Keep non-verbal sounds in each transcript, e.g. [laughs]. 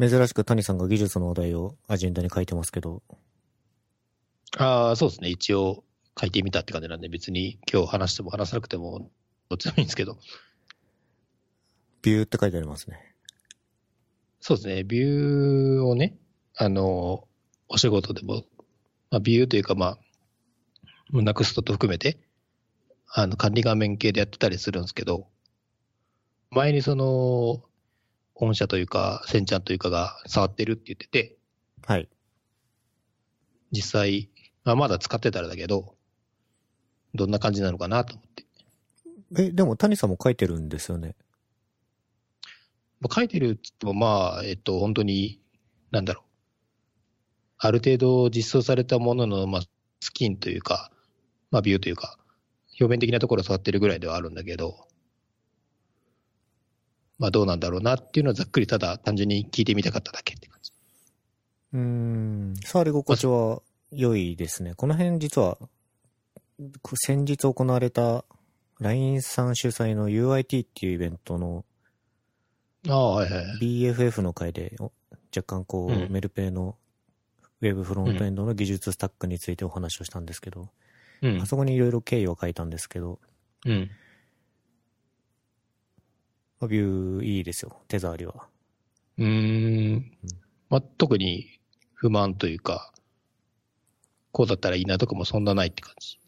珍しく谷さんが技術の話題をアジェンダに書いてますけど。ああ、そうですね。一応書いてみたって感じなんで、別に今日話しても話さなくても、どっちでもいいんですけど。ビューって書いてありますね。そうですね。ビューをね、あの、お仕事でも、まあ、ビューというか、まあ、ナクストと含めて、あの、管理画面系でやってたりするんですけど、前にその、御社というか、センちゃんというかが触ってるって言ってて、はい。実際、まあ、まだ使ってたらだけど、どんな感じなのかなと思って。え、でも谷さんも書いてるんですよね？まあ書いてるって言っても、まあ、えっと、本当に、なんだろう。ある程度実装されたものの、まあ、スキンというか、まあ、ビューというか、表面的なところを触ってるぐらいではあるんだけど、まあ、どうなんだろうなっていうのはざっくりただ単純に聞いてみたかっただけって感じ。うーん。触り心地は良いですね。この辺実は、先日行われた LINE さん主催の UIT っていうイベントのああ、はいはい。BFF の回でお若干こう、うんメルペイのウェブフロントエンドの技術スタックについてお話をしたんですけど、うんあ。そこにいろいろ経緯を書いたんですけど、うん。まあビューいいですよ、手触りは。うーん。まあ、特に不満というか、こうだったらいいなとかもそんなないって感じ。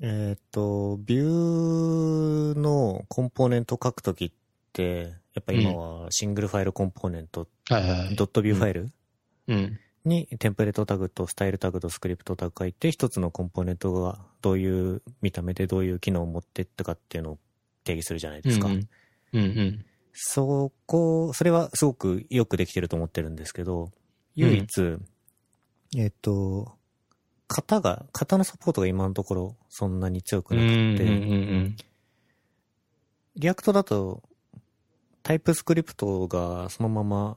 えーっと、ビューのコンポーネント書くときって、やっぱ今はシングルファイルコンポーネント、はいはいはい。ドットビューファイルうん。にテンプレートタグとスタイルタグとスクリプトタグ書いて、一つのコンポーネントがどういう見た目でどういう機能を持ってったかっていうのを定義するじゃないですか。うんうん。うんそこ、それはすごくよくできてると思ってるんですけど、唯一、えっと、型が、型のサポートが今のところそんなに強くうん。なくて、うんうん React だと、タイプスクリプトがそのまま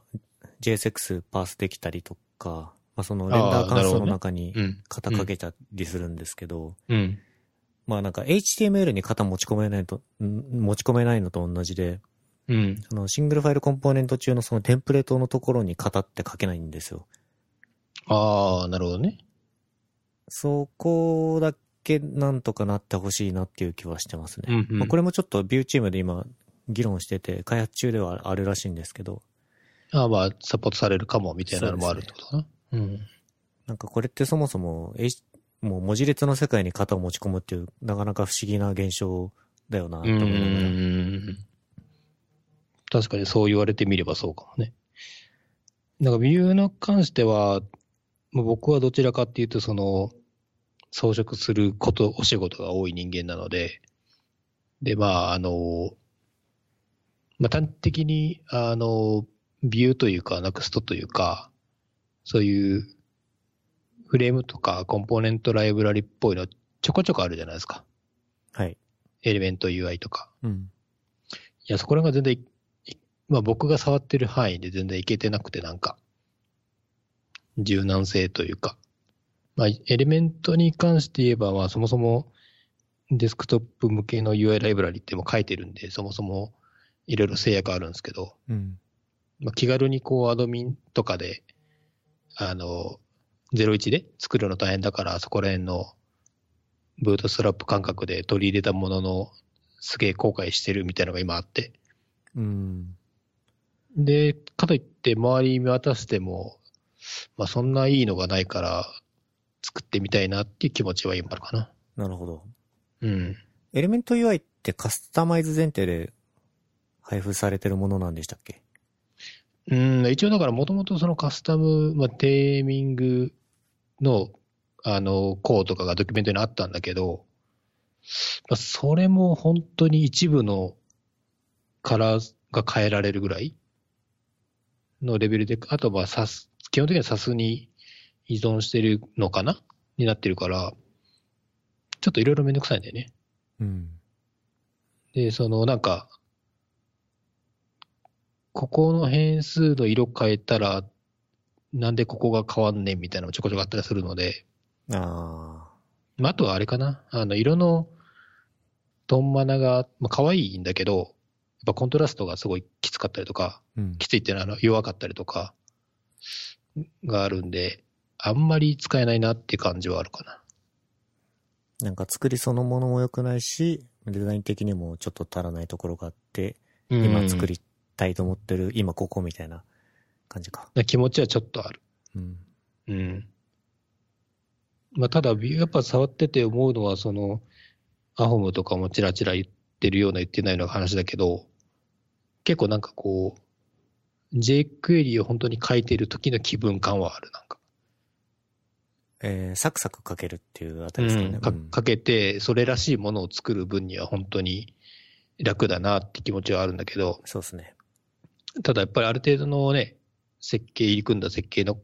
JSX パースできたりとか、まあ、そのレンダー関数の中にうん。うん。型かけたりするんですけど、うん。まあなんか HTML に型持ち込めないと、ん持ち込めないのと同じで、うん。そのシングルファイルコンポーネント中のそのテンプレートのところに型って書けないんですよ。ああ、なるほどね。そこだけなんとかなってほしいなっていう気はしてますね。うんうんまあ、これもちょっとビューチームで今議論してて、開発中ではあるらしいんですけど、ああ、まあ、サポートされるかもみたいなのもあるってことかな。うん。なんかこれってそもそも、H、もう文字列の世界に型を持ち込むっていう、なかなか不思議な現象だよな、とう思いながら。ん。確かにそう言われてみればそうかもね。なんか、ビューの関しては、もう僕はどちらかっていうと、その、装飾すること、お仕事が多い人間なので、で、まあ、あの、まあ、端的に、あの、ビューというか、ナクストというか、そういう、フレームとかコンポーネントライブラリっぽいのちょこちょこあるじゃないですか。はい。エレメント UI とか。うん。いや、そこらが全然まあ僕が触ってる範囲で全然いけてなくて、なんか、柔軟性というか。まあ、エレメントに関して言えば、まあそもそもデスクトップ向けの UI ライブラリっても書いてるんで、そもそもいろいろ制約あるんですけど、うん。まあ、気軽にこうアドミンとかで、あの、01で作るの大変だから、そこら辺のブートストラップ感覚で取り入れたものの、すげえ後悔してるみたいなのが今あって。うん。で、かといって周り見渡しても、まあそんないいのがないから、作ってみたいなっていう気持ちは今あるかな。なるほど。うん。エレメント UI ってカスタマイズ前提で配布されてるものなんでしたっけ？うん、一応だからもともとそのカスタム、まあ、テーミングの、あの、コードとかがドキュメントにあったんだけど、まあ、それも本当に一部のカラーが変えられるぐらいのレベルで、あとはサス、基本的にはサスに依存してるのかな？になってるから、ちょっといろいろめんどくさいんだよね。うん。で、そのなんか、ここの変数の色変えたら、なんでここが変わんねんみたいなのもちょこちょこあったりするので、あまあ、あとはあれかな、あの、色のトンマナが、まあ、可愛いんだけど、ぱコントラストがすごいきつかったりとか、うん。きついっていうのはあの弱かったりとかがあるんで、あんまり使えないなって感じはあるかな。なんか作りそのものも良くないし、デザイン的にもちょっと足らないところがあって、今作りたいと思ってる、今ここみたいな感じか。うん気持ちはちょっとある。うん。うん。まあ、ただ、やっぱ触ってて思うのは、その、アホムとかもチラチラ言ってるような言ってないような話だけど、結構なんかこう、jQuery を本当に書いてる時の気分感はある、なんか。えー、サクサク書けるっていうあたりですかね。うんかうんかけて、それらしいものを作る分には本当に楽だなって気持ちはあるんだけど、そうですね。ただやっぱりある程度のね、設計、入り組んだ設計の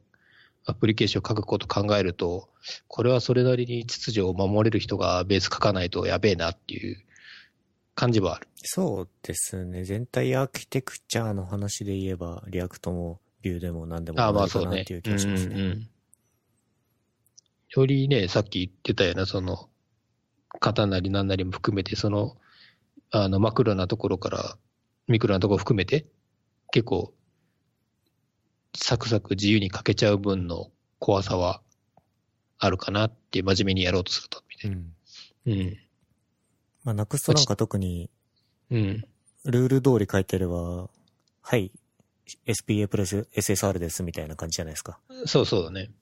アプリケーションを書くことを考えると、これはそれなりに秩序を守れる人がベース書かないとやべえなっていう感じはある。そうですね。全体アーキテクチャの話で言えば、 React も Vue でも何でもああ、まないかあそうね。なっていう気がしますね。うんうんうんよりね、さっき言ってたような、その、型なり何なりも含めて、その、あの、マクロなところから、ミクロなところ含めて、結構、サクサク自由に書けちゃう分の怖さはあるかなって、真面目にやろうとすると、みたいうん。な。うん。まあ、ナクストなんか特に、うん。ルール通り書いてれば、はい、SPA プラス SSR ですみたいな感じじゃないですか。そうそうだね。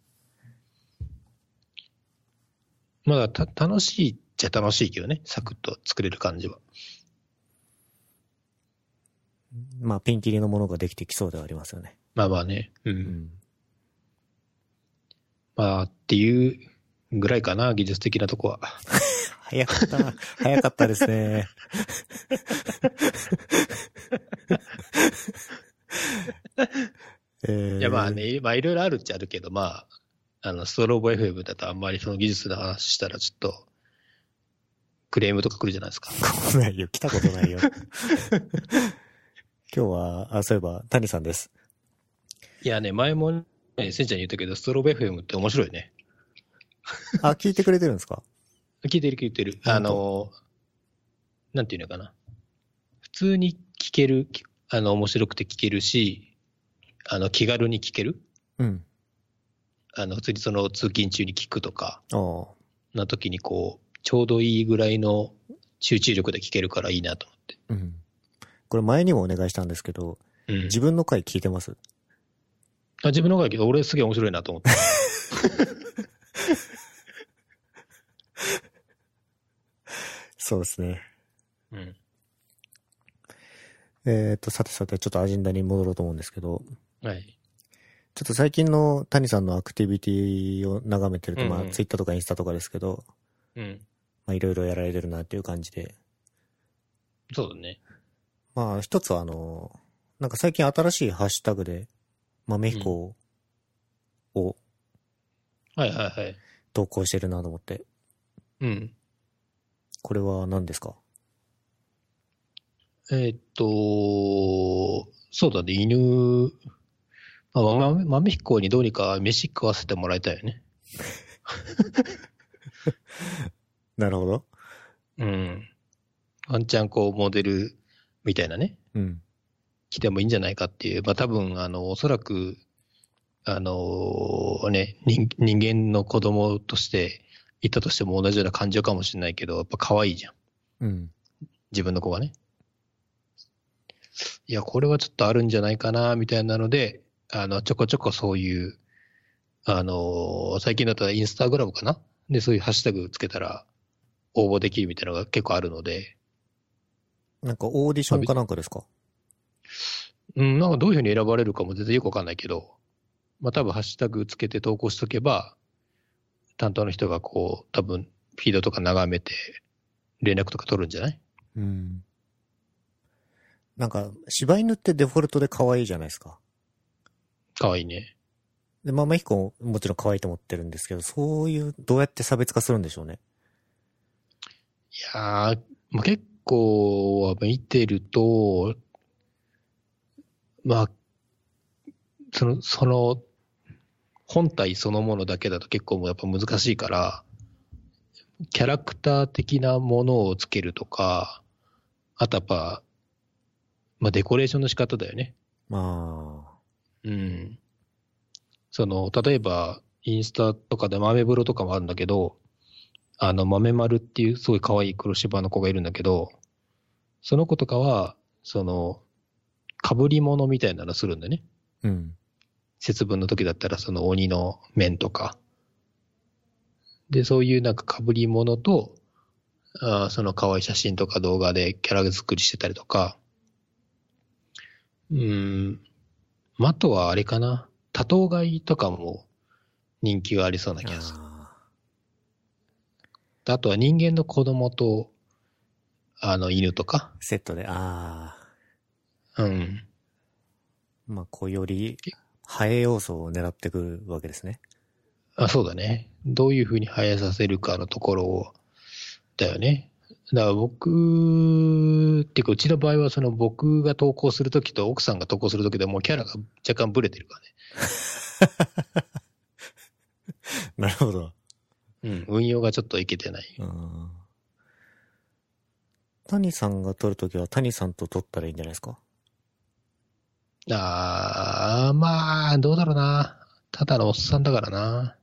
まだた楽しいっちゃ楽しいけどね、サクッと作れる感じは。まあ、ピンキリのものができてきそうではありますよね。まあまあね。う。うんん。まあ、っていうぐらいかな、技術的なとこは。[laughs] 早かった。早かったですね。[laughs] えー、いや、まあ。ね、まあいろいろあるっちゃあるけど、まあ、あの、ストローボ FM だとあんまりその技術の話したらちょっと、クレームとか来るじゃないですか。来ないよ。来たことないよ。[laughs] 今日は、あ、そういえば、谷さんです。いやね、前も、ね、せんちゃんに言ったけど、ストローボ FM って面白いね。あ、聞いてくれてるんですか？聞いてる聞いてる。あの、なんていうのかな。普通に聞ける、きあの、面白くて聞けるし、あの、気軽に聞ける。うん。あの、普通にその通勤中に聞くとか。な時にこう、ちょうどいいぐらいの集中力で聞けるからいいなと思って。うん。これ前にもお願いしたんですけど、うん。自分の回聞いてます？あ自分の方がけど、俺すげえ面白いなと思って。[laughs] そうですね。うん。えっ、と、さてさて、ちょっとアジェンダに戻ろうと思うんですけど、はい。ちょっと最近の谷さんのアクティビティを眺めてると、まあ、うんうんツイッターとかインスタとかですけど、うん。まあ、いろいろやられてるなっていう感じで、そうだね。まあ、一つはあの、なんか最近新しいハッシュタグで、豆彦をはいはいはい。投稿してるなと思って、うん。これは何ですか？えーっと、そうだね、犬、まあ、豆豆彦にどうにか飯食わせてもらいたいよね。[laughs] なるほど。うん。ワンチャンこう、モデルみたいなね、うん。来てもいいんじゃないかっていう、まあ多分、あの、おそらく、あのね、人人間の子供としていたとしても同じような感情かもしれないけど、やっぱ可愛いじゃん。うん。自分の子がね。いや、これはちょっとあるんじゃないかな、みたいなので、あの、ちょこちょこそういう、あの、最近だったらインスタグラムかな？で、そういうハッシュタグつけたら応募できるみたいなのが結構あるので、なんかオーディションかなんかですか？うん、なんかどういうふうに選ばれるかも全然よくわかんないけど、まあ多分ハッシュタグつけて投稿しとけば、担当の人がこう、多分フィードとか眺めて、連絡とか取るんじゃない？うん。なんか、柴犬ってデフォルトで可愛いじゃないですか。かわいいね。で、豆彦ももちろん可愛いと思ってるんですけど、そういう、どうやって差別化するんでしょうね。いやー、まあ、結構は見てると、まあ、その、その、本体そのものだけだと結構やっぱ難しいから、キャラクター的なものをつけるとか、あとやっぱ、まあ、デコレーションの仕方だよね。まあ、うん。その、例えば、インスタとかで豆風呂とかもあるんだけど、あの、豆丸っていうすごい可愛い黒芝の子がいるんだけど、その子とかは、その、被り物みたいなのするんだよね。うん。節分の時だったらその鬼の面とか。で、そういうなんか被り物と、あーその可愛い写真とか動画でキャラ作りしてたりとか。うーん。まああとはあれかな。多頭飼いとかも人気がありそうな気がする。ああとは人間の子供と、あの犬とか。ーセットで、あうん。あ、まあ、こうより、ハエ要素を狙ってくるわけですね。あ、そうだね。どういうふうに生えさせるかのところを、だよね。だから僕、っていうかうちの場合はその僕が投稿するときと奥さんが投稿するときでもうキャラが若干ブレてるからね。[laughs] なるほど。うん。運用がちょっといけてない。うん。谷さんが撮るときは谷さんと撮ったらいいんじゃないですか？あー、まあ、どうだろうな。ただのおっさんだからな。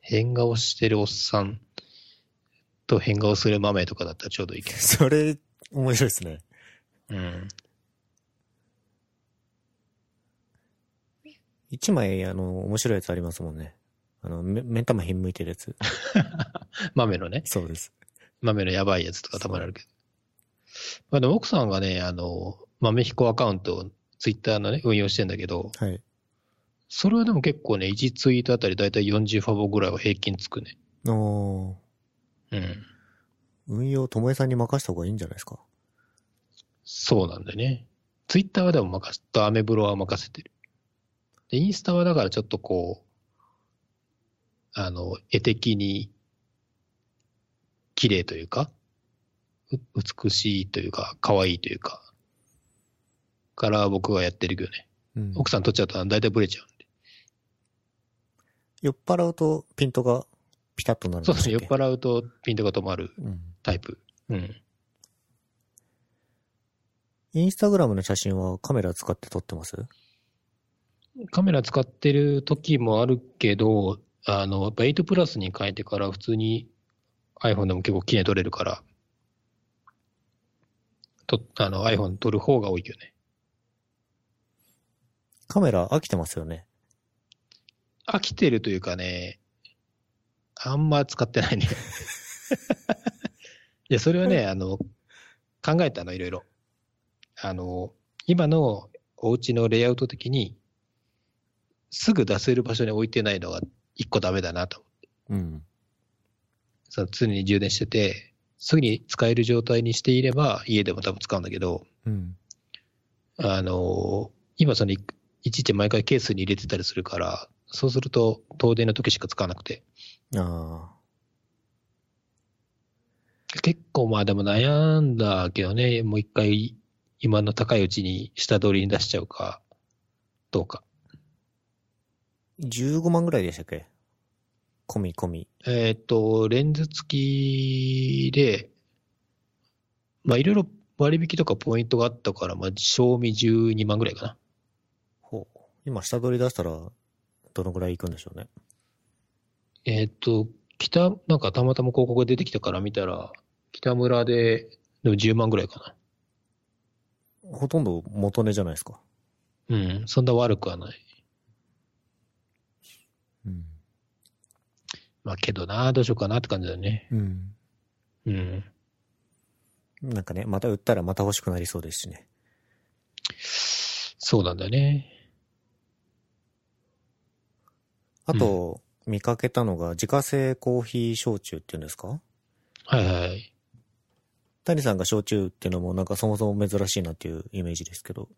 変顔してるおっさんと変顔する豆とかだったらちょうどいいけど。[laughs] それ、面白いですね。うん。一枚、あの、面白いやつありますもんね。あの、め、目ん玉ひん向いてるやつ。[laughs] 豆のね。そうです。豆のやばいやつとかたまにあるけど。まあでも奥さんがね、あの、豆彦アカウントをツイッターのね、運用してんだけど、はい。それはでも結構ね、1ツイートあたりだいたい40ファボぐらいは平均つくね。おーうん。運用、ともえさんに任した方がいいんじゃないですか？そうなんだよね。ツイッターはでも任せ、とアメブロは任せてる。で、インスタはだからちょっとこう、あの、絵的に綺麗というか、う美しいというか、可愛いというか、から僕はやってるけどね。うん。奥さん撮っちゃうと大体ブレちゃうんで。酔っ払うとピントがピタッとなるんそうでしたっけ酔っ払うとピントが止まるうん。タイプ。うん。インスタグラムの写真はカメラ使って撮ってます？カメラ使ってる時もあるけど、あの、やっぱ8プラスに変えてから普通に iPhone でも結構綺麗に撮れるから、と、あの iPhone 撮る方が多いけどね。カメラ飽きてますよね。飽きてるというかね、あんま使ってないね。[laughs] いや、それはね、あの、考えたの、いろいろ。あの、今のお家のレイアウト的に、すぐ出せる場所に置いてないのが一個ダメだなと。うん。その常に充電してて、すぐに使える状態にしていれば、家でも多分使うんだけど、うん。あの、今そのいいちいち毎回ケースに入れてたりするから、そうすると東電の時しか使わなくて。あ結構まあでも悩んだけどね、もう一回今の高いうちに下取りに出しちゃうか、どうか。あ。15万ぐらいでしたっけ？込み込み。えっ、と、レンズ付きで、まあいろいろ割引とかポイントがあったから、まあ賞味12万ぐらいかな。ほう。今下取り出したら、どのぐらいいくんでしょうね？えっ、と、北、なんかたまたま広告が出てきたから見たら、北村で、でも10万ぐらいかほとんど元値じゃないですか。な。うん、そんな悪くはない。うん。まあけどな、どうしようかなって感じだよね。うん。うん。なんかね、また売ったらまた欲しくなりそうですしね。そうなんだよね。あと、見かけたのが自家製コーヒー焼酎っていうんですか？はいはい。谷さんが焼酎っていうのもなんかそもそも珍しいなっていうイメージですけど。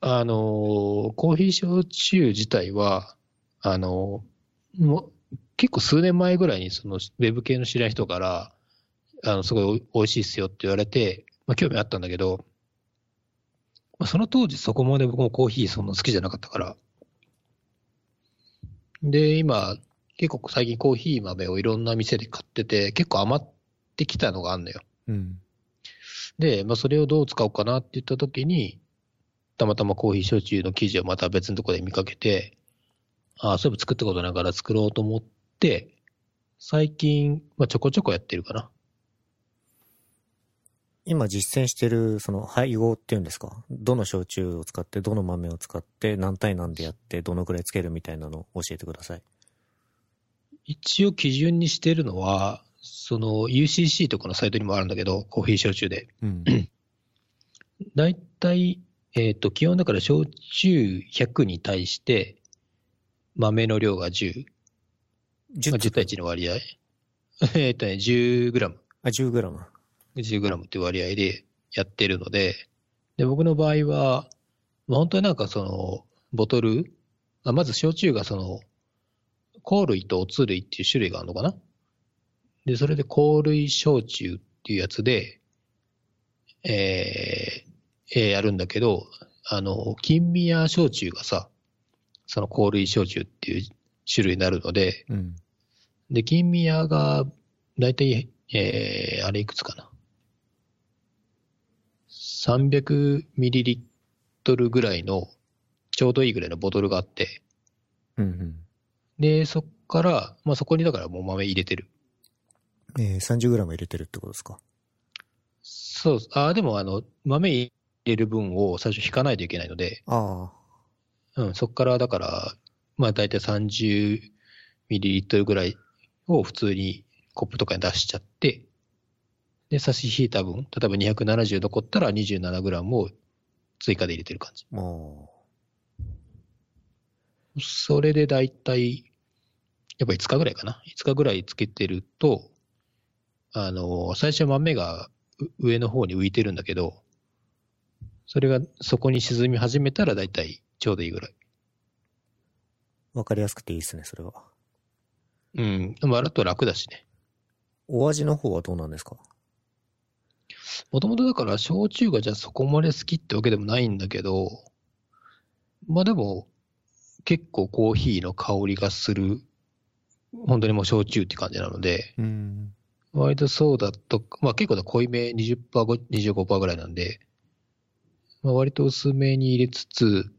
あのーコーヒー焼酎自体は、あのーもう、結構数年前ぐらいにそのウェブ系の知り合い人から、あの、すごいおい美味しいっすよって言われて、まあ興味あったんだけど、まあ、その当時そこまで僕もコーヒーそんな好きじゃなかったから。で、今、結構最近コーヒー豆をいろんな店で買ってて、結構余ってきたのがあんのよ。うん。で、まあ、それをどう使おうかなって言った時に、たまたまコーヒー焼酎の記事をまた別のところで見かけて、ああ、そういえば作ったことないから作ろうと思って、最近、まあ、ちょこちょこやってるかな。今実践してる、その配合っていうんですか？どの焼酎を使って、どの豆を使って、何対何でやって、どのくらいつけるみたいなのを教えてください。一応基準にしてるのは、その UCC とかのサイトにもあるんだけど、コーヒー焼酎で。うん。だいたい、えっ、と、基本だから焼酎100に対して、豆の量が10。まあ、10対1の割合。[laughs] えっとね、10グラム。あ、10グラム。10グラムっていう割合でやってるので、で、僕の場合は、まあ、本当になんかその、ボトル、あまず焼酎がその、香類とおつ類っていう種類があるのかなで、それで香類焼酎っていうやつで、えーえーやるんだけど、あの、金宮焼酎がさ、その香類焼酎っていう種類になるので、うん。で、金宮が、だいたい、えー、あれいくつかな。300ミリリットルぐらいの、ちょうどいいぐらいのボトルがあって、うんうん。で、そっから、まあそこにだからもう豆入れてる。えー、30グラム入れてるってことですか？そう、ああ、でもあの、豆入れる分を最初引かないといけないので、ああ。うん、そっからだから、まあ大体30ミリリットルぐらいを普通にコップとかに出しちゃって、で、差し引いた分、例えば270残ったら27グラムを追加で入れてる感じ。もそれで大体、やっぱ5日ぐらいかな。5日ぐらいつけてると、あの、最初豆がう上の方に浮いてるんだけど、それがそこに沈み始めたら大体ちょうどいいぐらい。う、わかりやすくていいですね、それは。うん。でもあると楽だしね。お味の方はどうなんですか？もともとだから、焼酎がじゃあそこまで好きってわけでもないんだけど、まあでも、結構コーヒーの香りがする、本当にもう焼酎って感じなので、うん。割とそうだと、まあ結構だ濃いめ20%、25%ぐらいなんで、まあ割と薄めに入れつつ、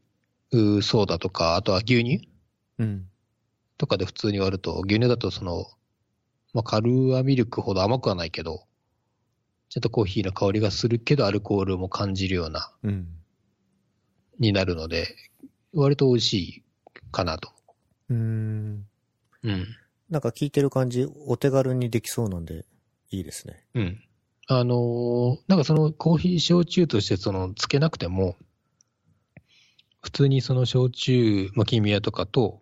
ソーダとか、あとは牛乳？うん。とかで普通に割ると、牛乳だとその、まあカルアミルクほど甘くはないけど、ちょっとコーヒーの香りがするけど、アルコールも感じるような、うん。になるので、割と美味しいかなと。うーん。うん。なんか聞いてる感じ、お手軽にできそうなんで、いいですね。うん。あのーなんかそのコーヒー焼酎としてそのつけなくても、普通にその焼酎、まあ、金宮とかと、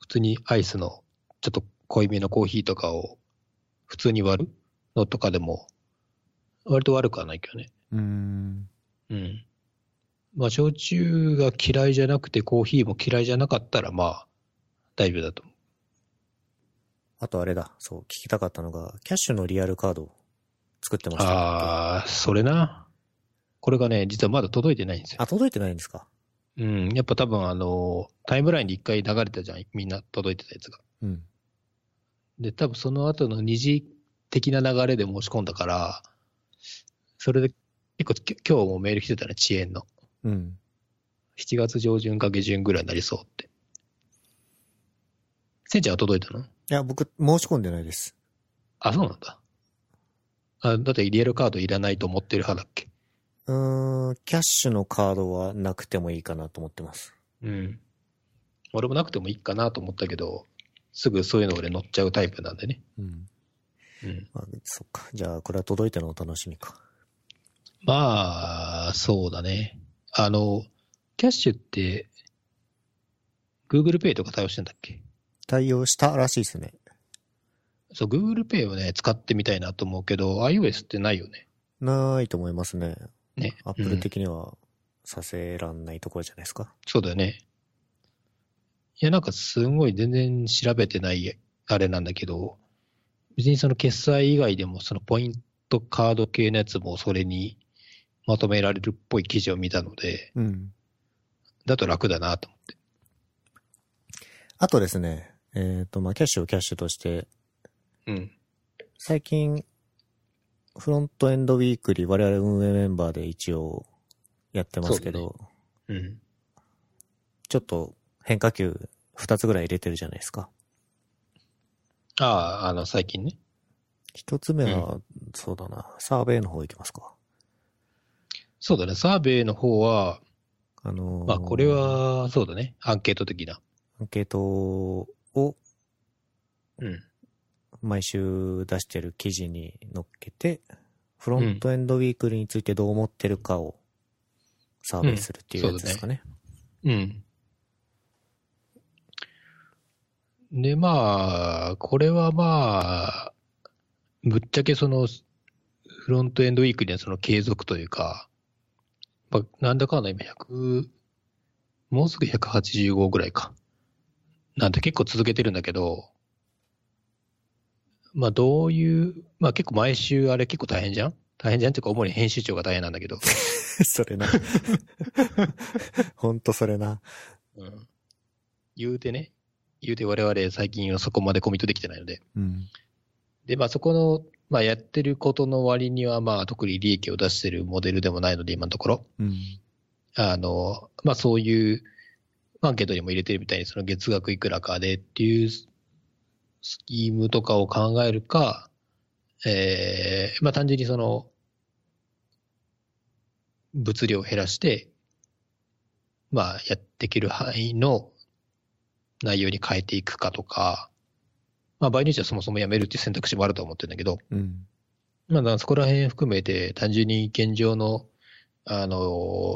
普通にアイスのちょっと濃いめのコーヒーとかを普通に割るのとかでも、割と悪くはないけどね。うーん。うん。まあ、焼酎が嫌いじゃなくてコーヒーも嫌いじゃなかったら、まあ、大丈夫だと思う。あとあれだ、そう、聞きたかったのが、キャッシュのリアルカードを作ってました。ああ、それな。これがね、実はまだ届いてないんですよ。あ、届いてないんですかうん、やっぱ多分あの、タイムラインで一回流れたじゃん、みんな届いてたやつが。うん。で、多分その後の二次的な流れで申し込んだから、それで結構き今日もメール来てたね、遅延の。うん。7月上旬か下旬ぐらいになりそうって。せんちゃんは届いたの？いや、僕、申し込んでないです。あ、そうなんだ。あ、だってリアルカードいらないと思ってる派だっけ？うーん、キャッシュのカードはなくてもいいかなと思ってます。うん。俺もなくてもいいかなと思ったけど、すぐそういうの俺乗っちゃうタイプなんでね。うん。うん。まあ、そっか。じゃあ、これは届いてのお楽しみか。まあ、そうだね。あの、キャッシュって、Google Pay とか対応してんだっけ？対応したらしいですね。そう、Google Pay をね、使ってみたいなと思うけど、iOS ってないよね。ないと思いますね。ね。アップル的にはさせらんないところじゃないですか？そうだよね。いや、なんかすごい全然調べてないあれなんだけど、別にその決済以外でもそのポイントカード系のやつもそれにまとめられるっぽい記事を見たので、うん。だと楽だなと思って。あとですね、えっ、と、まあ、キャッシュをキャッシュとして、うん。最近、フロントエンドウィークリー、我々運営メンバーで一応やってますけど、うん。ちょっと変化球2つぐらい入れてるじゃないですか。ああ、あの、最近ね。一つ目は、そうだな、サーベイの方行きますか。そうだね。サーベイの方は、あのーまあ、これ、は、そうだね。アンケート的な。アンケートをうん。毎週出してる記事に載っけて、フロントエンドウィークリーについてどう思ってるかをサーベイするっていうやつですかね。うん。で、まあ、これはまあ、ぶっちゃけその、フロントエンドウィークリーのその継続というか、まあ、なんだかんだ今100、もうすぐ185ぐらいか。なんで結構続けてるんだけど、まあどういう、まあ結構毎週あれ結構大変じゃん？大変じゃんっていうか主に編集長が大変なんだけど。[laughs] それな。[laughs] ほんとそれな。うん。言うてね、言うて我々最近はそこまでコミットできてないので。うん。で、まあそこの、まあやってることの割にはまあ特に利益を出してるモデルでもないので今のところ。うん。あの、まあそういう、アンケートにも入れてるみたいにその月額いくらかでっていうスキームとかを考えるか、えー、まあ単純にその、物量を減らして、まあやっていける範囲の内容に変えていくかとか、まあ場合によってはそもそもやめるっていう選択肢もあると思ってるんだけど、うん。まあそこら辺含めて単純に現状の、あの、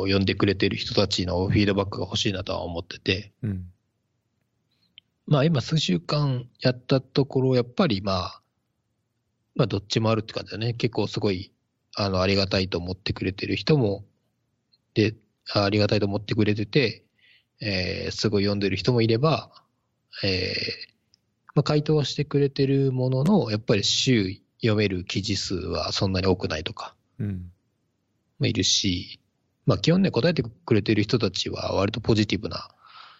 呼んでくれてる人たちのフィードバックが欲しいなとは思ってて、うん。まあ今数週間やったところ、やっぱりまあ、まあどっちもあるって感じだね。結構すごい、あの、ありがたいと思ってくれてる人も、で、ありがたいと思ってくれてて、えーすごい読んでる人もいれば、えーまあ回答はしてくれてるものの、やっぱり週読める記事数はそんなに多くないとか、うん。もいるし、まあ基本ね、答えてくれてる人たちは割とポジティブな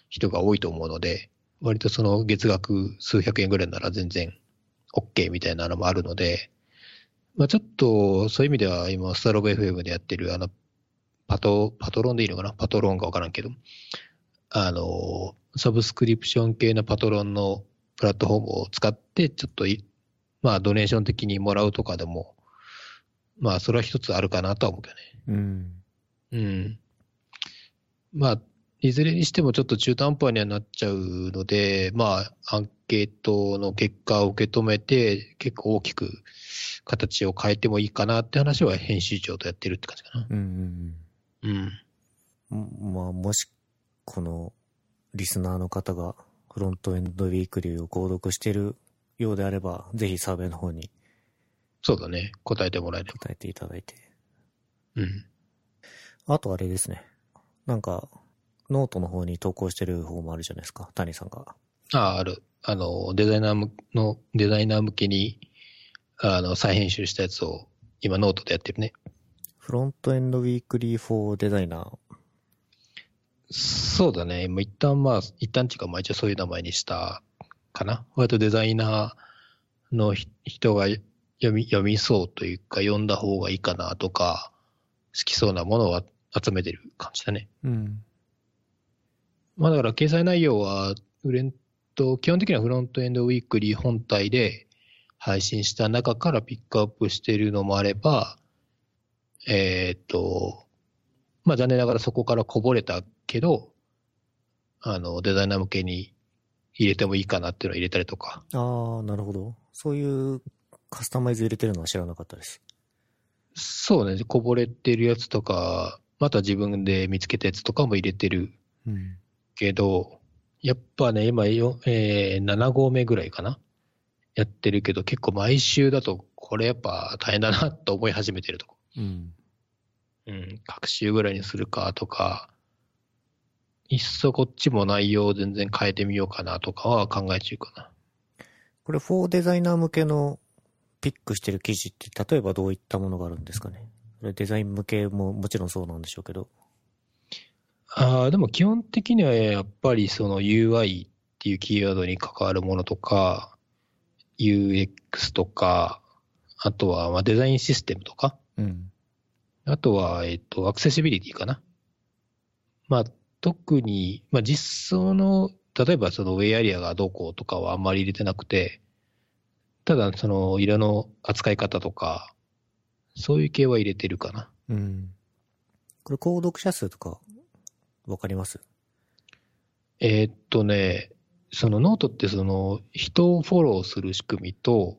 人が多いと思うので、割とその月額数百円ぐらいなら全然 OK みたいなのもあるので、まあちょっとそういう意味では今、スタロボ FM でやってるあの、パト、パトロンでいいのかな？パトロンかわからんけど、あの、サブスクリプション系のパトロンのプラットフォームを使って、ちょっとい、まあドネーション的にもらうとかでも、まあそれは一つあるかなとは思うけどね。うん。うん。まあ、いずれにしてもちょっと中途半端にはなっちゃうので、まあ、アンケートの結果を受け止めて、結構大きく形を変えてもいいかなって話は編集長とやってるって感じかな。うん。うん。うん。まあ、もし、この、リスナーの方が、フロントエンドウィークリーを購読しているようであれば、ぜひサーベイの方にそうだね。答えてもらえれば。答えていただいて。うん。あとあれですね。なんか、ノートの方に投稿してる方もあるじゃないですか。谷さんが。ああ、ある。あの、デザイナー向の、デザイナー向けに、あの、再編集したやつを今ノートでやってるね。 Frontend Weekly for デザイナー。そうだね。もう一旦まあ、一旦っていうか、まあ一応そういう名前にしたかな。割とデザイナーのひ人が読み、読みそうというか、読んだ方がいいかなとか、好きそうなものを集めてる感じだね。うん。まあだから掲載内容は、フレント、基本的にはフロントエンドウィークリー本体で配信した中からピックアップしているのもあれば、えーっと、まあ残念ながらそこからこぼれたけど、あの、デザイナー向けに入れてもいいかなっていうのを入れたりとか。ああ、なるほど。そういうカスタマイズ入れてるのは知らなかったです。そうね、こぼれてるやつとか、また自分で見つけたやつとかも入れてるうん。けど、やっぱね、今よ、えー、7号目ぐらいかな？やってるけど、結構毎週だと、これやっぱ大変だなと思い始めてるとこ。うん。うん、各週ぐらいにするかとか、いっそこっちも内容を全然変えてみようかなとかは考え中かな。これ、フォーデザイナー向けのピックしてる記事って、例えばどういったものがあるんですかね？デザイン向けももちろんそうなんでしょうけど。ああ、でも基本的にはやっぱりその UI っていうキーワードに関わるものとか、UX とか、あとは、まあ、デザインシステムとか、うん。あとは、えっと、アクセシビリティかな。まあ、特に、まあ、実装の、例えばその WAI-ARIA がどうこうとかはあんまり入れてなくて、ただ、その色の扱い方とか、そういう系は入れてるかな。うん。これ、購読者数とか、わかります？えーっとね、そのノートってその人をフォローする仕組みと、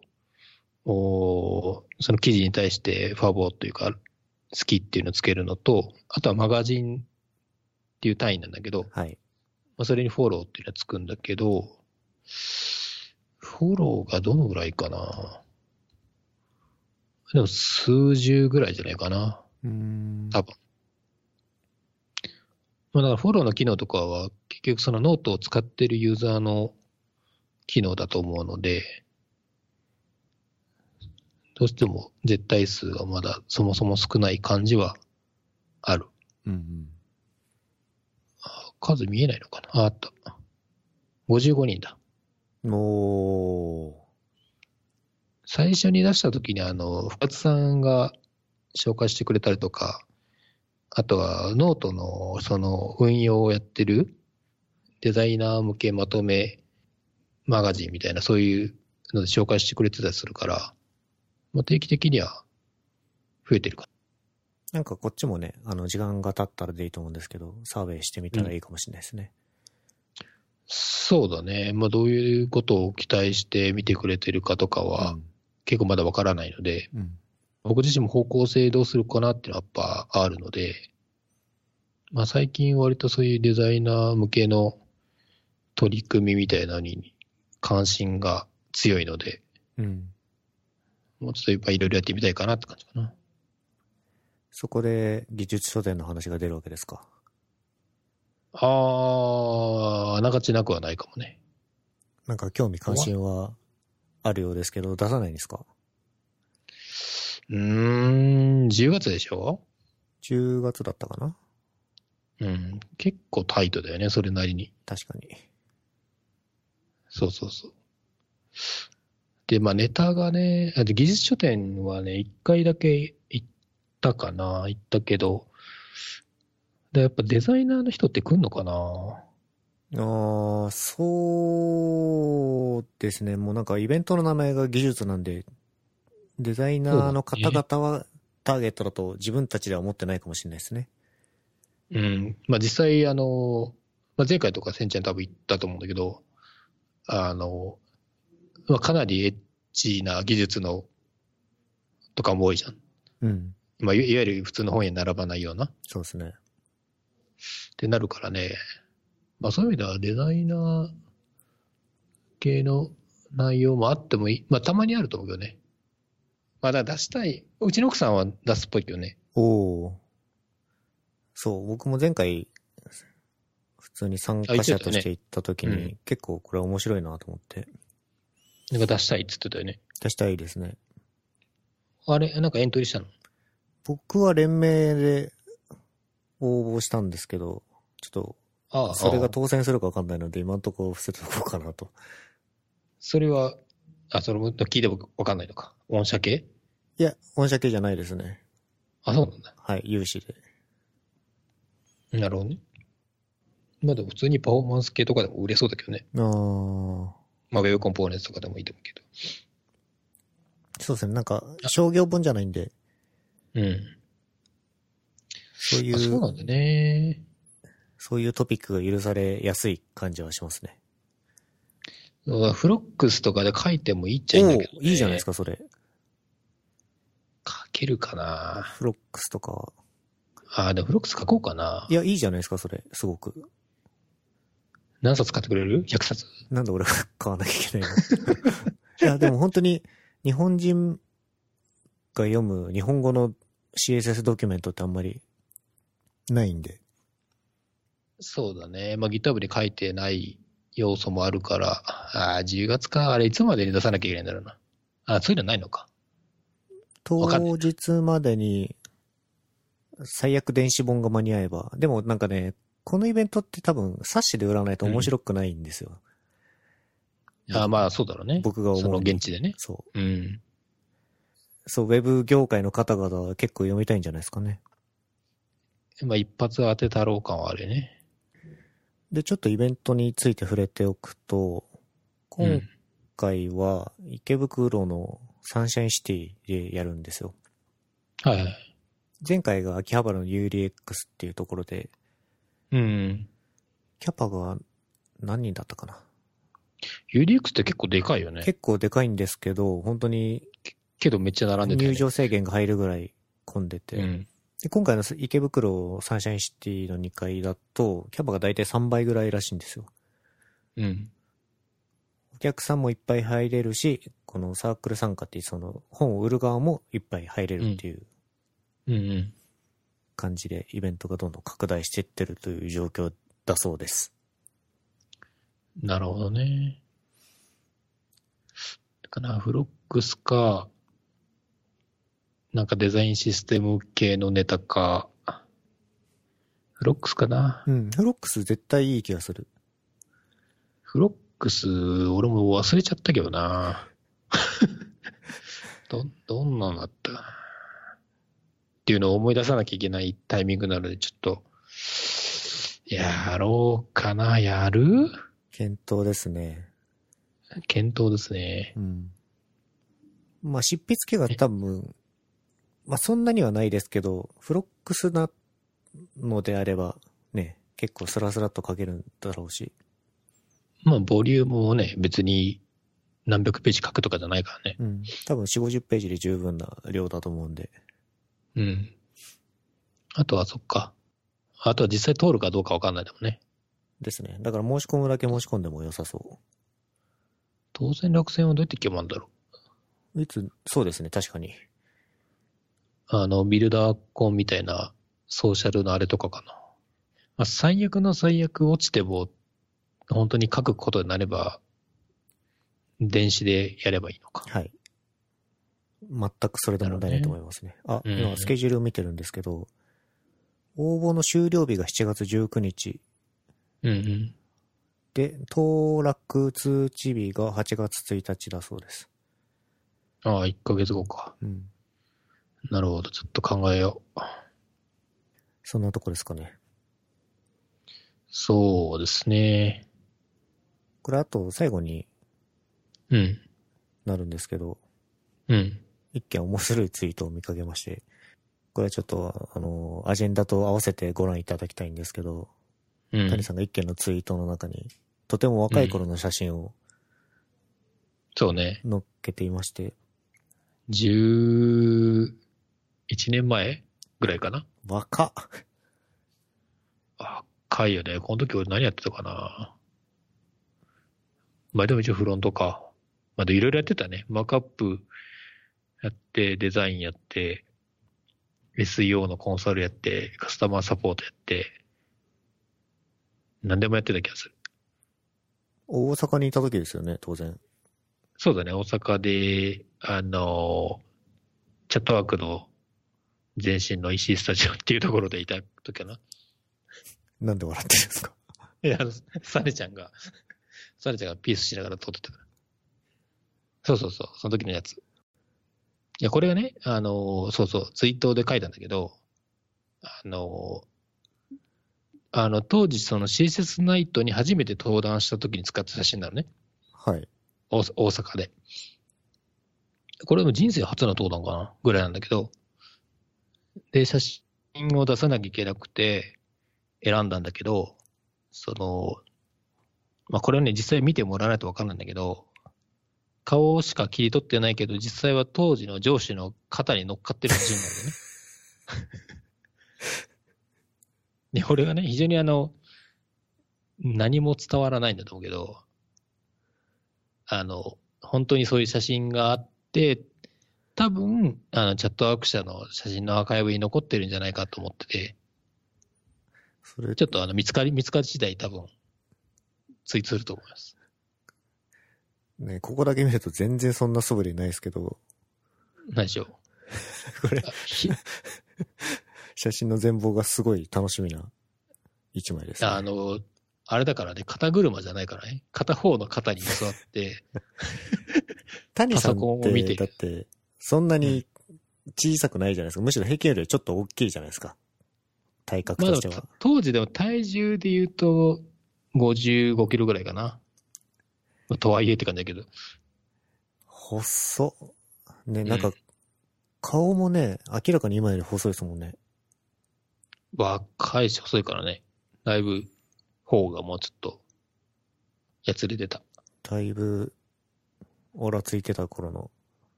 おーその記事に対してファボというか、好きっていうのをつけるのと、あとはマガジンっていう単位なんだけど、はい。まあ、それにフォローっていうのはつくんだけど、フォローがどのぐらいかな？でも数十ぐらいじゃないかな。うーん。多分。まあだからフォローの機能とかは結局そのノートを使ってるユーザーの機能だと思うので、どうしても絶対数がまだそもそも少ない感じはある。うんうん。あ数見えないのかなああった。55人だ。も最初に出した時にあの、深津さんが紹介してくれたりとか、あとはノートのその運用をやってるデザイナー向けまとめマガジンみたいなそういうので紹介してくれてたりするから、まあ、定期的には増えてるかう、なんかこっちもね、あの、時間が経ったらでいいと思うんですけど、サーベイしてみたらいいかもしれないですね。そうだね。まあどういうことを期待して見てくれてるかとかは結構まだわからないので、うん。うん。僕自身も方向性どうするかなっていうのはやっぱあるので、まあ最近割とそういうデザイナー向けの取り組みみたいなのに関心が強いので、うん。もうちょっとやっぱいろいろやってみたいかなって感じかな。そこで技術書店の話が出るわけですか？あー、あながちなくはないかもね。なんか興味関心はあるようですけど、出さないんですか？うーん、10月でしょ ?10 月だったかなうん、結構タイトだよね、それなりに。確かに。そうそうそう。で、まあネタがね、あで技術書店はね、一回だけ行ったかな、行ったけど、でやっぱデザイナーの人って来んのかな？ああ、そうですね。もうなんかイベントの名前が技術なんで、デザイナーの方々はターゲットだと自分たちでは思ってないかもしれないですね。うん。まあ実際、あの、まあ、前回とかセンチャン多分行ったと思うんだけど、あの、まあ、かなりエッチな技術のとかも多いじゃん。うん。まあ、いいわゆる普通の本屋に並ばないような。そうですね。ってなるからね、まあそういう意味ではデザイナー系の内容もあってもいい。まあたまにあると思うけどね。まあだ出したい。うちの奥さんは出すっぽいけどね。おお。そう、僕も前回、普通に参加者として行った時に、あ言ってたね結構これ面白いなと思って、なんか出したいっつってたよね。出したいですね。あれ、なんかエントリーしたの？僕は連名で応募したんですけど、ちょっと、ああ、それが当選するか分かんないので、今のところ伏せておこうかなと。それは、あ、それも聞いてもわかんないのか。御社系？いや、御社系じゃないですね。あ、そうなんだ。はい、有志で。なるほどね。まあでも普通にパフォーマンス系とかでも売れそうだけどね。ああ、まあウェブコンポーネンツとかでもいいと思うけそうですね。なんか、商業本じゃないんで、ど。うん。そういあそうう、なんだね。そういうトピックが許されやすい感じはしますね。フロックスとかで書いてもいいっちゃいいんだけど、ね。いいじゃないですか、それ。書けるかな？フロックスとかは。ああ、でもフロックス書こうかな。いや、いいじゃないですか、それ。すごく。何冊買ってくれる ?100 冊？なんで俺が買わなきゃいけないの？[laughs] いや、でも本当に、日本人が読む日本語の CSS ドキュメントってあんまりないんで。そうだね。まあ GitHub に書いてない要素もあるから、ああ、10月か。あれいつまでに出さなきゃいけないんだろうな。あそういうのないのか。当日までに、最悪電子本が間に合えば。でもなんかね、このイベントって多分冊子で売らないと面白くないんですよ。ああまあそうだろうね。僕が思うその現地でね。そうん。そう、ウェブ業界の方々は結構読みたいんじゃないですかね。まあ一発当てたろう感はあるよね。で、ちょっとイベントについて触れておくと、今回は池袋のサンシャインシティでやるんですよ。はいはい。前回が秋葉原の ULX っていうところで、うん。キャパが何人だったかな？UDX って結構でかいよね。結構でかいんですけど、本当にけどめっちゃ並んでたよね。入場制限が入るぐらい混んでて、うん。で今回の池袋サンシャインシティの2階だと、キャパが大体3倍ぐらいらしいんですよ。うん。お客さんもいっぱい入れるし、このサークル参加っていうその本を売る側もいっぱい入れるっていう。感じでイベントがどんどん拡大していってるという状況だそうです。なるほどね。かな、フロックスか、なんかデザインシステム系のネタか、フロックスかな。うん。フロックス絶対いい気がする。フロックス、俺も忘れちゃったけどな。[laughs] ど、どんなんだったっていうのを思い出さなきゃいけないタイミングなので、ちょっと、やろうかな、やる？検討ですね。検討ですね。うん。まあ、執筆機が多分、まあ、そんなにはないですけど、フロックスなのであれば、ね、結構スラスラっと書けるんだろうし。まあ、ボリュームもね、別に何百ページ書くとかじゃないからね。うん。多分4、50ページで十分な量だと思うんで。うん。あとはそっか。あとは実際通るかどうかわかんないでもね。ですね。だから申し込むだけ申し込んでも良さそ当然落選はどうやって決まるんだろう。う。いつ、そうですね、確かに。あの、ビルダーコンみたいなソーシャルのあれとかかな。まあ、最悪の最悪落ちても、本当に書くことになれば、電子でやればいいのか。はい。全くそれで問題ないと思いますね。あ、うん今スケジュールを見てるんですけど、応募の終了日が7月19日うんうん。で、当落通知日が8月1日だそうです。ああ、1ヶ月後か。うん。なるほど。ちょっと考えよう。そんなとこですかね。そうですね。これあと最後にうん。なるんですけど、うん。一件面白いツイートを見かけまして、これはちょっと、あの、アジェンダと合わせてご覧いただきたいんですけど、うん。谷さんが一件のツイートの中に、とても若い頃の写真をそうね。載っけていまして、11年前ぐらいかな？若っ若いよね。この時俺何やってたかな？まあでも一応フロントか。まあでいろいろやってたね。マークアップやって、デザインやって、SEO のコンサルやって、カスタマーサポートやって、何でもやってた気がする。大阪にいた時ですよね、当然。そうだね、大阪で、あの、チャットワークの前身の石井スタジオ [laughs] っていうところでいた時かな。なんで笑ってるんですか？いや、あのサネちゃんが、サネちゃんがピースしながら撮ってたから。そうそうそう、その時のやつ。いや、これがね、あの、そうそう、ツイートで書いたんだけど、あの、あの、当時その CSS ナイトに初めて登壇した時に使った写真なのね。はい。大大阪で。これも人生初の登壇かなぐらいなんだけど、で、写真を出さなきゃいけなくて選んだんだけど、その、まあ、これをね、実際見てもらわないとわかんないんだけど、顔しか切り取ってないけど、実際は当時の上司の肩に乗っかってる写真なんだよね。[laughs] で、これがね、非常にあの、何も伝わらないんだと思うけど、あの、本当にそういう写真があって、多分、あの、チャットワーク社の写真のアーカイブに残ってるんじゃないかと思ってて、それ、ちょっとあの、見つかり、見つかり次第多分、ツイートすると思います。ね、ここだけ見ると全然そんな素振りないですけど、何でしょう。[laughs] これ [laughs] 写真の全貌がすごい楽しみな一枚です、ね。あの、あれだからね、肩車じゃないからね。片方の肩に座って、[laughs] 谷さんって、を見てるだって、そんなに小さくないじゃないですか。むしろ平均よりちょっと大きいじゃないですか。体格まあとしては。当時でも体重で言うと、55キロぐらいかな。とはいえって感じだけど。細っ。ね、んなんか、顔もね、明らかに今より細いですもんね。若いし細いからね。だいぶ、方がもうちょっと、やつれてた。だいぶ、オラついてた頃の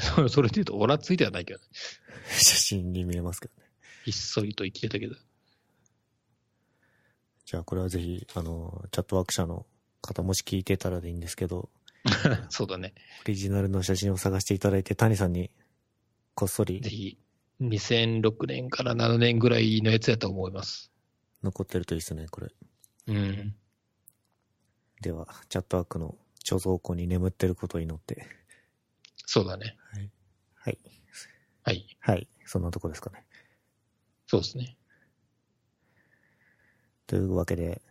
それ [laughs] それで言うと、オラついてはないけどね。[laughs] 写真に見えますけどね。ひっそりと生きてたけど。じゃあこれはぜひ、あの、チャットワーク社の方もし聞いてたらでいいんですけど、[laughs] そうだね。オリジナルの写真を探していただいて、谷さんにこっそりぜひ、2006年から7年ぐらいのやつやと思います。残ってるといいですね、これ。うん。では、チャットワークの貯蔵庫に眠ってることを祈って。そうだね。はい。はい。はい。そんなとこですかね。そうですね。というわけで、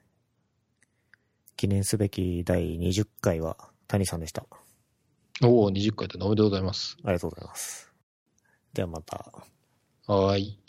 記念すべき第20回は谷さんでした。あおお、20回とおめでとうございます。りがとうございます。ではまた。はーい。